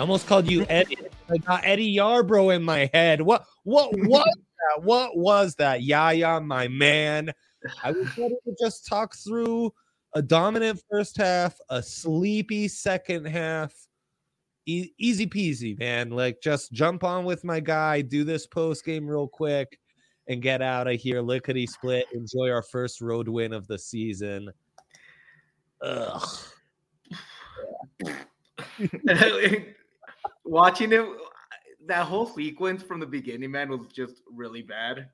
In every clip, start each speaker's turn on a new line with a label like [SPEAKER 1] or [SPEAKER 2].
[SPEAKER 1] I almost called you Eddie. I got Eddie Yarbrough in my head. What what was that? What was that? Yaya, my man. I was ready to just talk through a dominant first half, a sleepy second half. E- easy peasy, man. Like just jump on with my guy, do this post game real quick, and get out of here. Lickety split. Enjoy our first road win of the season. Ugh.
[SPEAKER 2] Watching it, that whole sequence from the beginning, man, was just really bad.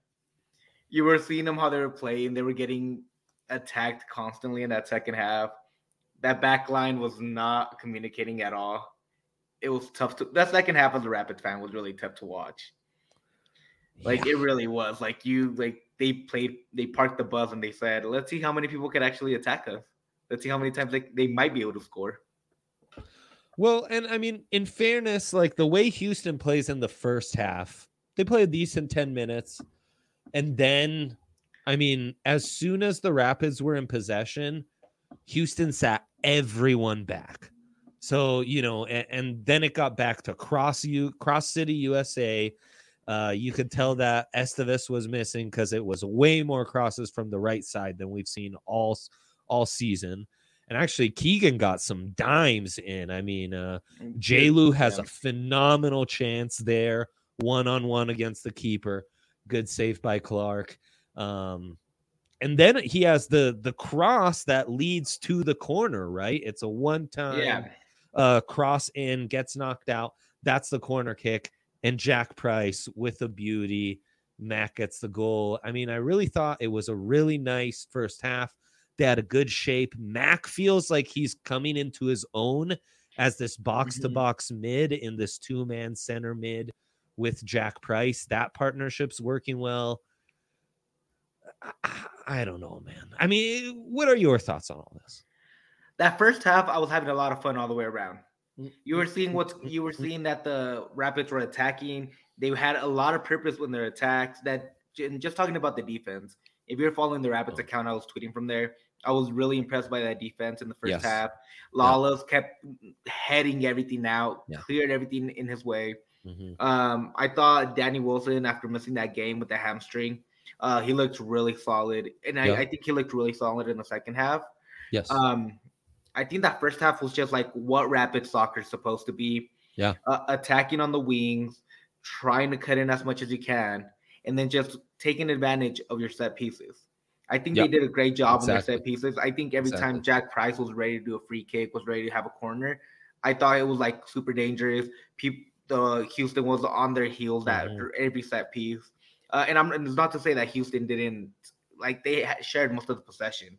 [SPEAKER 2] You were seeing them how they were playing; they were getting attacked constantly in that second half. That back line was not communicating at all. It was tough to. That second half as a Rapid fan was really tough to watch. Like yeah. it really was. Like you, like they played, they parked the bus and they said, "Let's see how many people could actually attack us. Let's see how many times they, they might be able to score."
[SPEAKER 1] Well, and I mean, in fairness, like the way Houston plays in the first half, they play a decent 10 minutes. And then, I mean, as soon as the Rapids were in possession, Houston sat everyone back. So, you know, and, and then it got back to cross you cross city USA. Uh, you could tell that Esteves was missing because it was way more crosses from the right side than we've seen all all season. And actually, Keegan got some dimes in. I mean, uh, Lu has a phenomenal chance there, one on one against the keeper. Good save by Clark. Um, and then he has the the cross that leads to the corner. Right, it's a one time yeah. uh, cross in, gets knocked out. That's the corner kick, and Jack Price with a beauty. Mac gets the goal. I mean, I really thought it was a really nice first half. They had a good shape. Mac feels like he's coming into his own as this box to box mid in this two man center mid with Jack Price. That partnership's working well. I, I, don't know, man. I mean, what are your thoughts on all this?
[SPEAKER 2] That first half, I was having a lot of fun all the way around. You were seeing what's you were seeing that the Rapids were attacking. They had a lot of purpose when their attacks. That just talking about the defense. If you're following the Rapids oh. account, I was tweeting from there. I was really impressed by that defense in the first yes. half. Lalas yeah. kept heading everything out, yeah. cleared everything in his way. Mm-hmm. Um, I thought Danny Wilson, after missing that game with the hamstring, uh, he looked really solid, and I, yeah. I, think he looked really solid in the second half.
[SPEAKER 1] Yes.
[SPEAKER 2] Um, I think that first half was just like what rapid soccer is supposed to be.
[SPEAKER 1] Yeah.
[SPEAKER 2] Uh, attacking on the wings, trying to cut in as much as you can, and then just taking advantage of your set pieces. I think yep. they did a great job exactly. on their set pieces. I think every exactly. time Jack Price was ready to do a free kick, was ready to have a corner, I thought it was like super dangerous. People, the Houston was on their heels at mm-hmm. every set piece. Uh, and I'm and it's not to say that Houston didn't like they shared most of the possession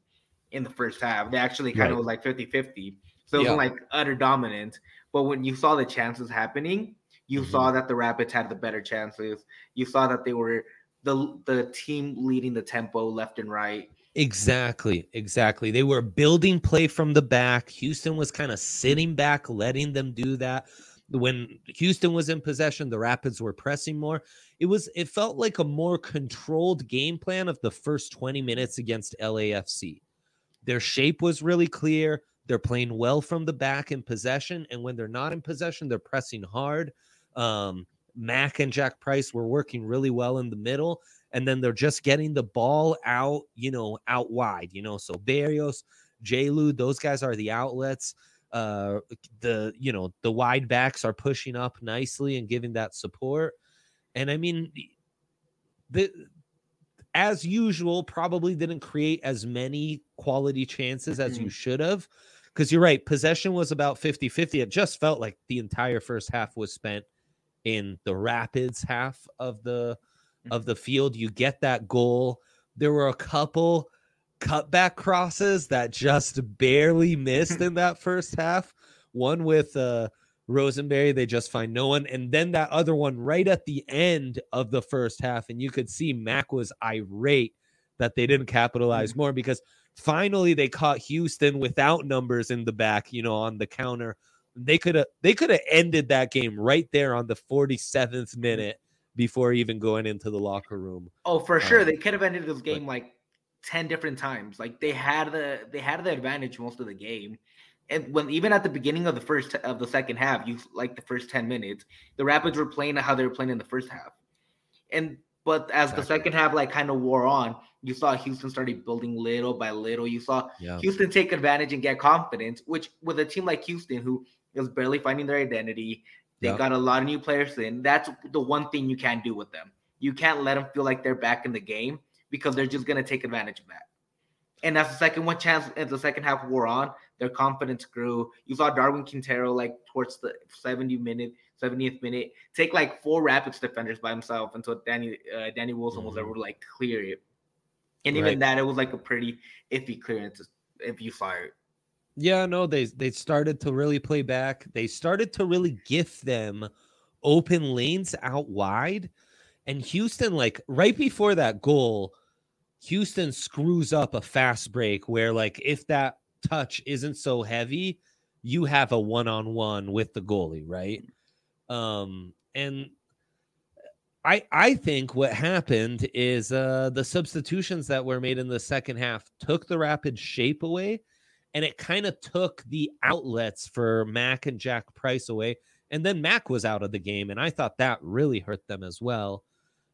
[SPEAKER 2] in the first half. They actually kind right. of was like 50-50. So it wasn't like utter dominant. But when you saw the chances happening, you mm-hmm. saw that the Rapids had the better chances. You saw that they were the the team leading the tempo left and right.
[SPEAKER 1] Exactly, exactly. They were building play from the back. Houston was kind of sitting back, letting them do that. When Houston was in possession, the Rapids were pressing more. It was it felt like a more controlled game plan of the first 20 minutes against LAFC. Their shape was really clear. They're playing well from the back in possession, and when they're not in possession, they're pressing hard. Um, Mac and Jack Price were working really well in the middle, and then they're just getting the ball out, you know, out wide, you know. So Barrios J. those guys are the outlets. Uh, the you know the wide backs are pushing up nicely and giving that support. And I mean, the as usual, probably didn't create as many quality chances as mm-hmm. you should have. Because you're right, possession was about 50 50. It just felt like the entire first half was spent in the Rapids half of the of the field. You get that goal. There were a couple cutback crosses that just barely missed in that first half. One with uh Rosenberry, they just find no one. And then that other one right at the end of the first half. And you could see Mac was irate that they didn't capitalize mm. more because finally they caught Houston without numbers in the back, you know, on the counter. They could have they could have ended that game right there on the 47th minute before even going into the locker room.
[SPEAKER 2] Oh, for sure. Um, they could have ended this game but, like 10 different times. Like they had the they had the advantage most of the game. And when even at the beginning of the first of the second half, you like the first 10 minutes, the Rapids were playing how they were playing in the first half. And but as exactly. the second half like kind of wore on, you saw Houston started building little by little. You saw yeah. Houston take advantage and get confidence, which with a team like Houston who is barely finding their identity, they yeah. got a lot of new players in. That's the one thing you can't do with them. You can't let them feel like they're back in the game because they're just gonna take advantage of that. And as the second one chance as the second half wore on, their confidence grew. You saw Darwin Quintero like towards the 70 minute, 70th minute, take like four Rapids defenders by himself until Danny uh, Danny Wilson mm-hmm. was able to like clear it. And right. even that, it was like a pretty iffy clearance if you saw it.
[SPEAKER 1] Yeah, no, they they started to really play back. They started to really gift them open lanes out wide. And Houston, like right before that goal, Houston screws up a fast break where, like, if that touch isn't so heavy, you have a one on one with the goalie, right? Um, and I I think what happened is uh the substitutions that were made in the second half took the rapid shape away and it kind of took the outlets for Mac and Jack Price away. And then Mac was out of the game, and I thought that really hurt them as well.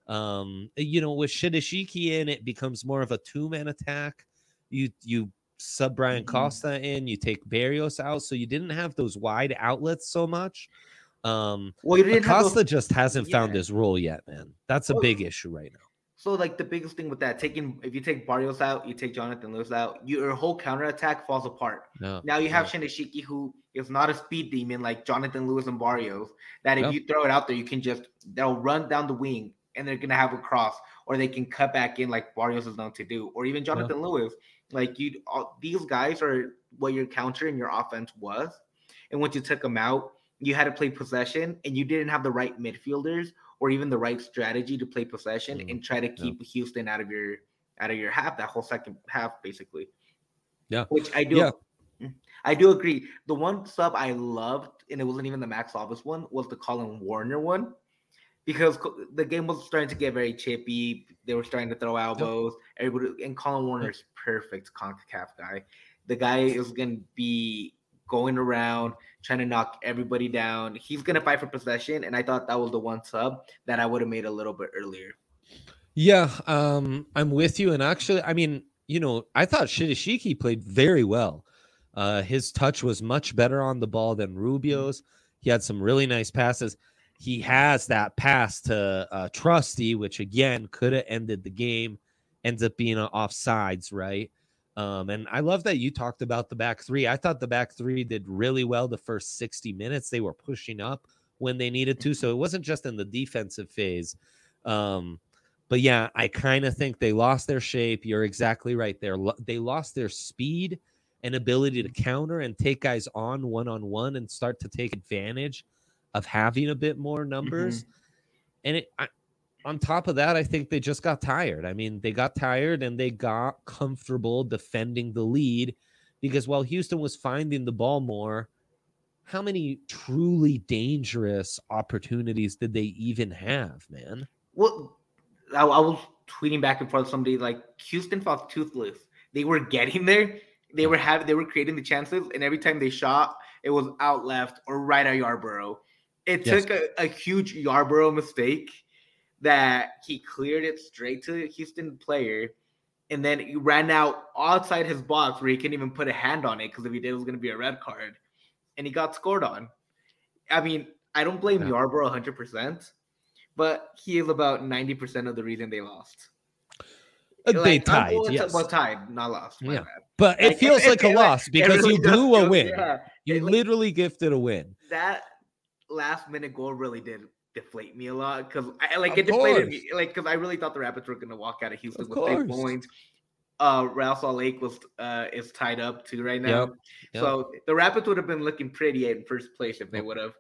[SPEAKER 1] Um, you know, with Shinyashiki in, it becomes more of a two-man attack. You you sub Brian mm-hmm. Costa in, you take Barrios out, so you didn't have those wide outlets so much. Um, well, you didn't Costa those... just hasn't yeah. found his role yet, man. That's a well, big issue right now.
[SPEAKER 2] So, like the biggest thing with that, taking if you take Barrios out, you take Jonathan Lewis out, your whole counter attack falls apart. No, now you have no. Shinyashiki, who is not a speed demon like Jonathan Lewis and Barrios. That if no. you throw it out there, you can just they'll run down the wing and they're gonna have a cross, or they can cut back in like Barrios is known to do, or even Jonathan Lewis. Like you, all, these guys are what your counter and your offense was, and once you took them out, you had to play possession, and you didn't have the right midfielders or even the right strategy to play possession mm, and try to keep yeah. Houston out of your out of your half that whole second half, basically.
[SPEAKER 1] Yeah,
[SPEAKER 2] which I do. Yeah. Mm, I do agree. The one sub I loved, and it wasn't even the Max Alves one, was the Collen Warner one because the game was starting to get very chippy. They were starting to throw elbows. Everybody and Collen Warner's perfect CONCACAF guy. The guy is gonna be going around trying to knock everybody down. He's gonna fight for possession, and I thought that was the one sub that I would have made a little bit earlier.
[SPEAKER 1] Yeah, um, I'm with you. And actually, I mean, you know, I thought Shinyashiki played very well. Uh, his touch was much better on the ball than Rubio's. He had some really nice passes he has that pass to uh, Trusty, which again could have ended the game, ends up being offsides, right? Um, and I love that you talked about the back three. I thought the back three did really well the first 60 minutes. They were pushing up when they needed to. So it wasn't just in the defensive phase. Um, but yeah, I kind of think they lost their shape. You're exactly right. They're, they lost their speed and ability to counter and take guys on one on one and start to take advantage of having a bit more numbers. Mm-hmm. And it, I, on top of that, I think they just got tired. I mean, they got tired and they got comfortable defending the lead because while Houston was finding the ball more, how many truly dangerous opportunities did they even have, man?
[SPEAKER 2] Well, I, I was tweeting back and forth somebody like Houston felt toothless. They were getting there. They were having they were creating the chances, and every time they shot, it was out left or right at Yarbrough. It yes. took a, a huge Yarbrough mistake that he cleared it straight to the Houston player. and then he ran out outside his box where he couldn't even put a hand on it because if he did, it was going to be a red card, and he got scored on. I mean, I don't blame. Yarbrough 100, percent but he is about 90 percent of the reason they lost.
[SPEAKER 1] Uh, like, they tied, yes.
[SPEAKER 2] Well, tied, not lost.
[SPEAKER 1] Yeah, bad. but it like, feels it, like it, a loss because really you blew a win. Yeah. You literally gifted a win.
[SPEAKER 2] That last minute goal really did deflate me a lot because I like of it deflated me like because I really thought the Rapids were gonna walk out of Houston of with three points. Uh, Real Salt Lake was uh is tied up too right now, yep. Yep. so the Rapids would have been looking pretty in first place if they would have.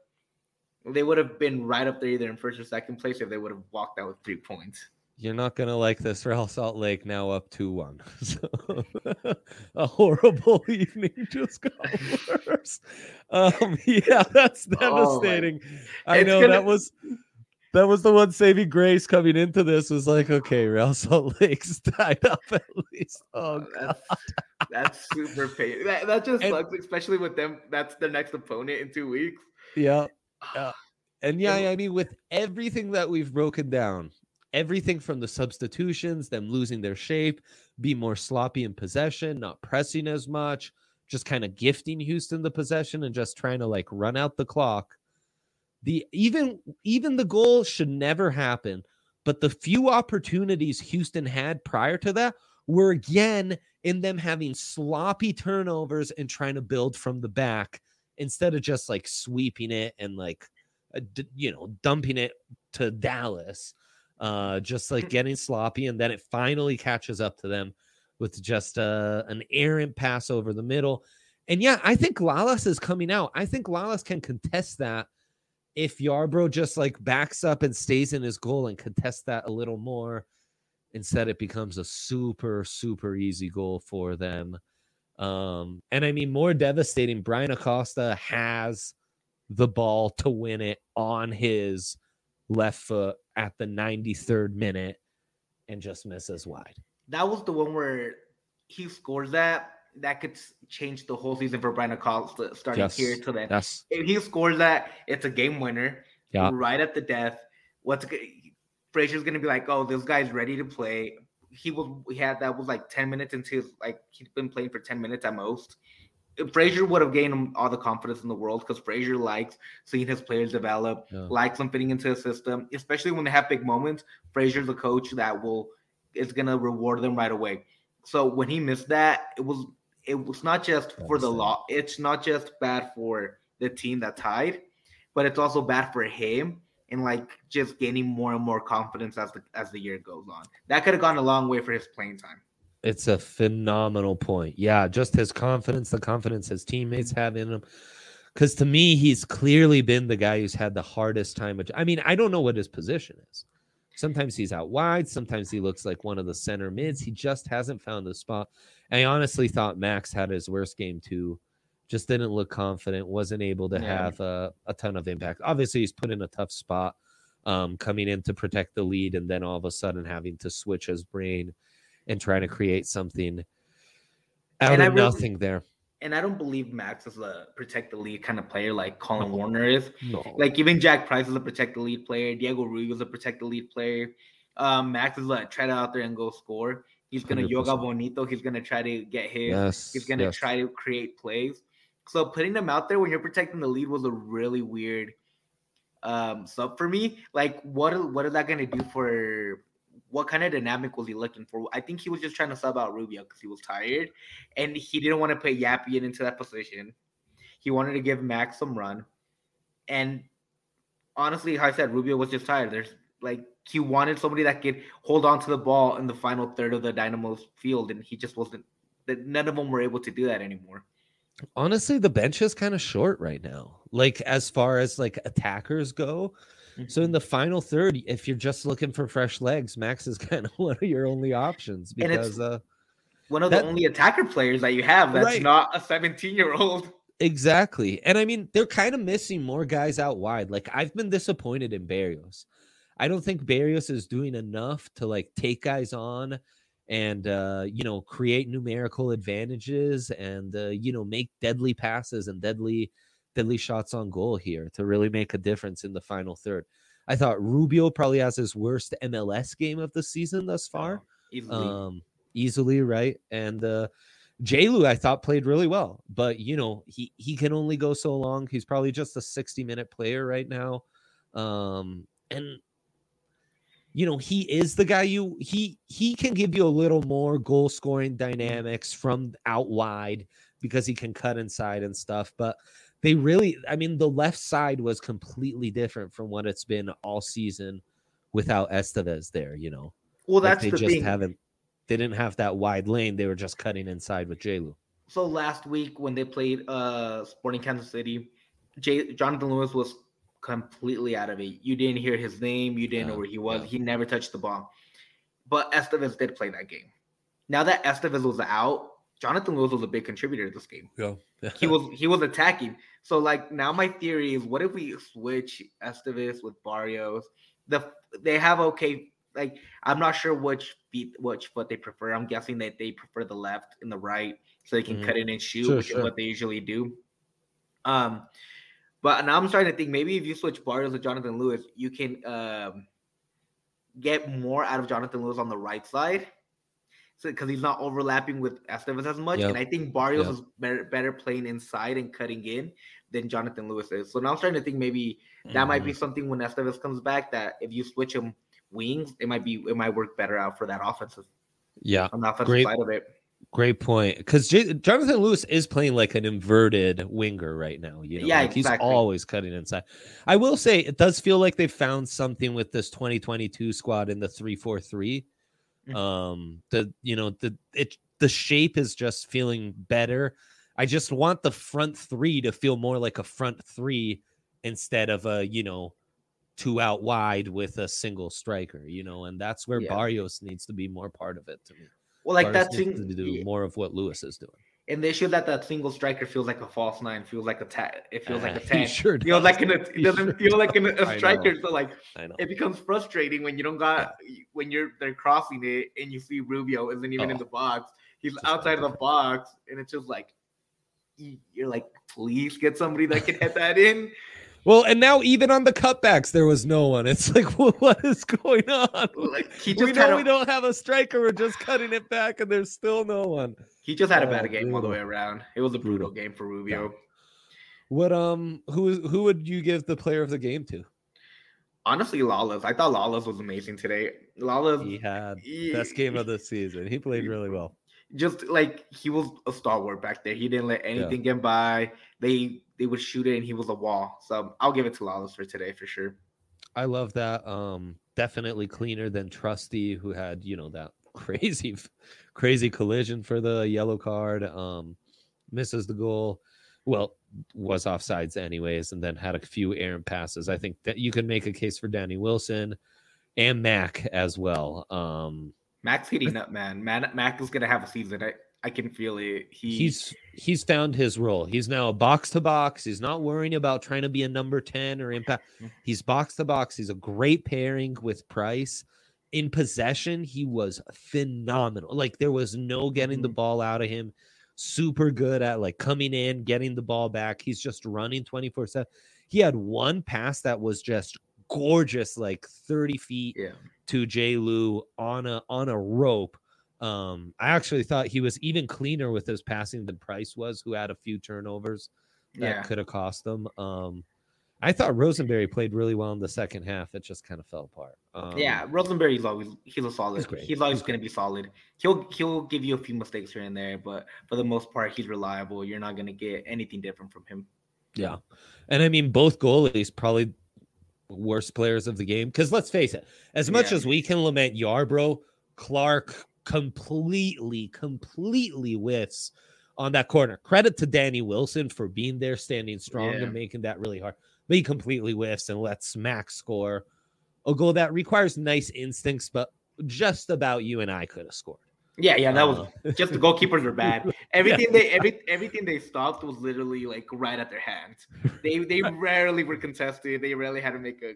[SPEAKER 2] They would have been right up there either in first or second place if they would have walked out with three points.
[SPEAKER 1] You're not gonna like this. Real Salt Lake now up two one. So a horrible evening just got worse. Um, yeah, that's oh, devastating. Oh I know gonna... that was that was the one saving grace coming into this was like, okay, Real Salt Lake's tied up at least. Oh,
[SPEAKER 2] that's, that's super pain. That, that just and, sucks, especially with them. That's their next opponent in two weeks.
[SPEAKER 1] Yeah. Yeah. And yeah, I mean, with everything that we've broken down, everything from the substitutions, them losing their shape, be more sloppy in possession, not pressing as much, just kind of gifting Houston the possession and just trying to like run out the clock. The even even the goal should never happen, but the few opportunities Houston had prior to that were again in them having sloppy turnovers and trying to build from the back instead of just like sweeping it and like uh, you know dumping it to Dallas uh, just like getting sloppy, and then it finally catches up to them with just uh, an errant pass over the middle. And yeah, I think Lalas is coming out. I think Lalas can contest that if Yarbrough just like backs up and stays in his goal and contests that a little more. Instead, it becomes a super, super easy goal for them. Um, and I mean, more devastating, Bryan Acosta has the ball to win it on his left foot at the 93rd minute and just misses wide.
[SPEAKER 2] That was the one where he scores that. That could change the whole season for Bryan Acosta starting yes. here to then. Yes. If he scores that, it's a game winner. Yeah. Right at the death. What's Fraser's gonna be like, oh, this guy's ready to play. He was he had that was like 10 minutes into like he's been playing for 10 minutes at most. Fraser would have gained him all the confidence in the world because Fraser likes seeing his players develop, yeah. likes them fitting into the system, especially when they have big moments. Fraser's a coach that will is gonna reward them right away. So when he missed that, it was it was not just for the law. It's not just bad for the team that tied, but it's also bad for him and like just gaining more and more confidence as the as the year goes on. That could have gone a long way for his playing time.
[SPEAKER 1] It's a phenomenal point. Yeah, just his confidence, the confidence his teammates have in him. Because to me, he's clearly been the guy who's had the hardest time. I mean, I don't know what his position is. Sometimes he's out wide. Sometimes he looks like one of the center mids. He just hasn't found the spot. I honestly thought Max had his worst game too. Just didn't look confident. Wasn't able to yeah. have a, a ton of impact. Obviously, he's put in a tough spot um, coming in to protect the lead, and then all of a sudden having to switch his brain and trying to create something out and of nothing there.
[SPEAKER 2] And I don't believe Max is a protect the lead kind of player like Collen no. Warner is. No. Like even Jack Price is a protect the lead player. Diego Rubio is a protect the lead player. Um, Max is like try to out there and go score. He's gonna 100%. jogo bonito. He's gonna try to get his. Yes, he's gonna yes. try to create plays. So putting them out there when you're protecting the lead was a really weird um sub for me. Like what what is that gonna do for what kind of dynamic was he looking for? I think he was just trying to sub out Rubio because he was tired, and he didn't want to put Yappian into that position. He wanted to give Max some run, and honestly, like I said, Rubio was just tired. There's like he wanted somebody that could hold on to the ball in the final third of the Dynamo's field, and he just wasn't. That none of them were able to do that anymore.
[SPEAKER 1] Honestly, the bench is kind of short right now. Like as far as like attackers go, so in mm-hmm. the final third, if you're just looking for fresh legs, Max is kind of one of your only options because uh,
[SPEAKER 2] one of that, the only attacker players that you have that's right. not a 17 year old.
[SPEAKER 1] Exactly. And I mean, they're kind of missing more guys out wide. Like I've been disappointed in Barrios. I don't think Barrios is doing enough to like take guys on and uh you know create numerical advantages and uh you know make deadly passes and deadly deadly shots on goal here to really make a difference in the final third. I thought Rubio probably has his worst MLS game of the season thus far.
[SPEAKER 2] Oh, um,
[SPEAKER 1] easily, right? And uh Lu, I thought played really well, but you know, he he can only go so long. He's probably just a 60 minute player right now. Um, and you know, he is the guy you he he can give you a little more goal scoring dynamics from out wide because he can cut inside and stuff, but they really I mean the left side was completely different from what it's been all season without Esteves there, you know.
[SPEAKER 2] Well, that's
[SPEAKER 1] like
[SPEAKER 2] they
[SPEAKER 1] just
[SPEAKER 2] thing.
[SPEAKER 1] haven't they didn't have that wide lane. They were just cutting inside with Lu.
[SPEAKER 2] So last week when they played uh Sporting Kansas City, Jay, Jonathan Lewis was completely out of it. You didn't hear his name. You didn't yeah, know where he was. Yeah. He never touched the ball. But Esteves did play that game. Now that Esteves was out, Jonathan Lewis was a big contributor to this game.
[SPEAKER 1] Yeah.
[SPEAKER 2] he was he was attacking. So like now my theory is what if we switch Esteves with Barrios? The they have okay like I'm not sure which feet which foot they prefer. I'm guessing that they prefer the left and the right so they can mm-hmm. cut in and shoot, sure, which sure. is what they usually do. Um but now I'm starting to think maybe if you switch Barrios with Jonathan Lewis, you can um, get more out of Jonathan Lewis on the right side. Because he's not overlapping with Esteves as much. Yep. And I think Barrios yep. is better, better playing inside and cutting in than Jonathan Lewis is. So now I'm starting to think maybe that mm-hmm. might be mm-hmm. something when Esteves comes back that if you switch him wings, it might be it might work better out for that offensive.
[SPEAKER 1] Yeah.
[SPEAKER 2] On the offensive Great. side of it.
[SPEAKER 1] Great point. Because J- Jonathan Lewis is playing like an inverted winger right now. You know,
[SPEAKER 2] yeah,
[SPEAKER 1] like
[SPEAKER 2] exactly.
[SPEAKER 1] he's always cutting inside. I will say it does feel like they found something with this 2022 squad in the 343. Mm-hmm. Um, the you know, the it the shape is just feeling better. I just want the front three to feel more like a front three instead of a, you know, two out wide with a single striker, you know, and that's where yeah. Barrios needs to be more part of it to me.
[SPEAKER 2] Well, like that thing
[SPEAKER 1] to do more of what Lewis is doing.
[SPEAKER 2] And they show that that single striker feels like a false nine, feels like a tat. It feels uh, like a ten.
[SPEAKER 1] Sure
[SPEAKER 2] does. like an, it doesn't feel like an, a striker. So like it becomes frustrating when you don't got yeah. when you're they're crossing it and you see Rubio isn't even oh. in the box. He's just outside of the box, and it's just like you're like, please get somebody that can hit that in.
[SPEAKER 1] Well, and now even on the cutbacks, there was no one. It's like, well, what is going on?
[SPEAKER 2] Like, he
[SPEAKER 1] just we know we don't have a striker. We're just cutting it back, and there's still no one.
[SPEAKER 2] He just had a bad oh, game all the way around. It was a brutal game for Rubio. Yeah.
[SPEAKER 1] What um who who would you give the player of the game to?
[SPEAKER 2] Honestly, Lalas. I thought Lalas was amazing today. Lalas.
[SPEAKER 1] He had he, best game of the season. He played really well.
[SPEAKER 2] Just like he was a stalwart back there. He didn't let anything yeah. get by. They they would shoot it and he was a wall. So I'll give it to Lalas for today for sure.
[SPEAKER 1] I love that. Um, definitely cleaner than Trusty, who had you know that crazy, crazy collision for the yellow card. Um, misses the goal. Well, was offsides anyways, and then had a few errant passes. I think that you can make a case for Danny Wilson and Mac as well. Um,
[SPEAKER 2] Mac's heating up, man. man Mac is gonna have a season. I, I can feel it. He,
[SPEAKER 1] he's he's found his role. He's now a box to box. He's not worrying about trying to be a number 10 or impact. Mm. He's box to box. He's a great pairing with Price. In possession, he was phenomenal. Like there was no getting the mm-hmm. ball out of him. Super good at like coming in, getting the ball back. He's just running 24 7. He had one pass that was just gorgeous, like 30 feet
[SPEAKER 2] yeah.
[SPEAKER 1] to Jay Lu on a on a rope um, I actually thought he was even cleaner with his passing than Price was, who had a few turnovers that yeah. could have cost them. Um, I thought Rosenberry played really well in the second half. It just kind of fell apart.
[SPEAKER 2] Um, yeah, Rosenberry's always he's a solid. He's, he's always going to be solid. He'll he'll give you a few mistakes here and there, but for the most part, he's reliable. You're not going to get anything different from him.
[SPEAKER 1] Yeah, and I mean both goalies probably worst players of the game. Because let's face it, as much yeah. as we can lament Yarbrough, Clark, completely, completely whiffs on that corner. Credit to Danny Wilson for being there, standing strong, yeah. and making that really hard. But he completely whiffs and lets Max score a goal that requires nice instincts, but just about you and I could have scored.
[SPEAKER 2] Yeah, yeah, that was uh, just the goalkeepers are bad. Everything yeah. they every everything they stopped was literally like right at their hands. They they rarely were contested. They rarely had to make a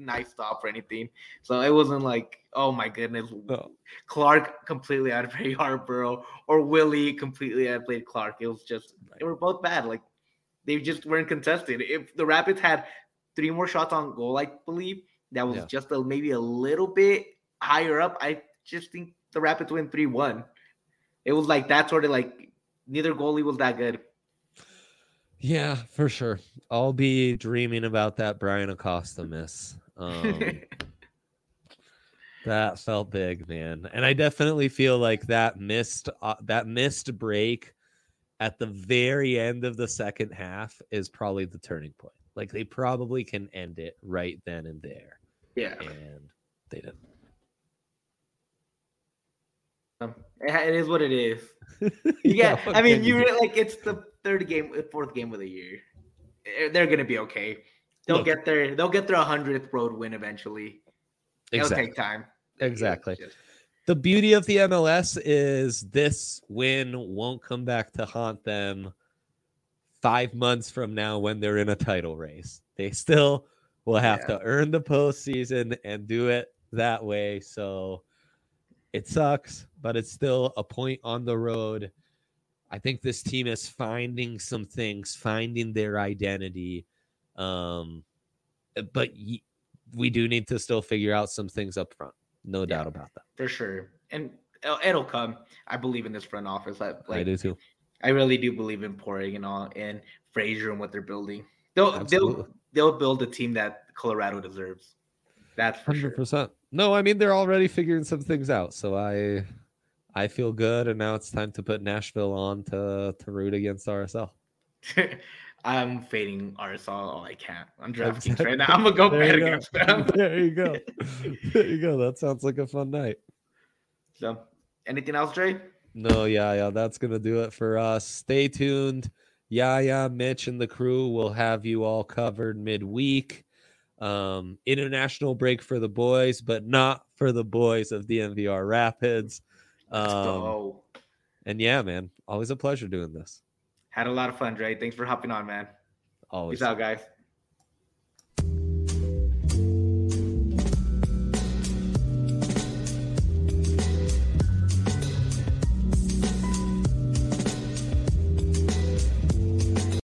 [SPEAKER 2] nice stop or anything. So it wasn't like, oh my goodness, oh. Clark completely out of play Yarbrough or Willie completely out of play Clark. It was just they were both bad. Like they just weren't contested. If the Rapids had three more shots on goal, I believe that was yeah. just a, maybe a little bit higher up. I just think the Rapids win three one. it was like that sort of like neither goalie was that good.
[SPEAKER 1] Yeah, for sure. I'll be dreaming about that Bryan Acosta miss. Um, that felt big, man, and I definitely feel like that missed uh, that missed break at the very end of the second half is probably the turning point. Like they probably can end it right then and there.
[SPEAKER 2] Yeah,
[SPEAKER 1] and they didn't.
[SPEAKER 2] It is what it is. yeah, yeah I mean, you like it's the third game, fourth game of the year. Eh, they're gonna be okay. They'll Look, get their they'll get their hundredth road win eventually. It'll take time.
[SPEAKER 1] Exactly. The beauty of the MLS is this win won't come back to haunt them five months from now when they're in a title race. They still will have yeah. to earn the postseason and do it that way. So it sucks, but it's still a point on the road. I think this team is finding some things, finding their identity. Um, but y- we do need to still figure out some things up front. No yeah, doubt about that.
[SPEAKER 2] For sure. And it'll come. I believe in this front office. I,
[SPEAKER 1] like, I do too.
[SPEAKER 2] I really do believe in pouring and all and Fraser and what they're building. They'll Absolutely. they'll they'll build a team that Colorado deserves. That's hundred percent. Sure.
[SPEAKER 1] No, I mean they're already figuring some things out. So I I feel good, and now it's time to put Nashville on to to root against RSL.
[SPEAKER 2] I'm fading RSL all I can. I'm drafting exactly. right now. I'm gonna go bet against them.
[SPEAKER 1] there you go. There you go. That sounds like a fun night.
[SPEAKER 2] So, anything else, Dre?
[SPEAKER 1] No, yeah, yeah. That's gonna do it for us. Stay tuned. Yeah, yeah. Mitch and the crew will have you all covered midweek. Um, international break for the boys, but not for the boys of DNVR Rapids. Um, and yeah, man, always a pleasure doing this.
[SPEAKER 2] Had a lot of fun, Dre. Thanks for hopping on, man.
[SPEAKER 1] Always.
[SPEAKER 2] Peace out, guys.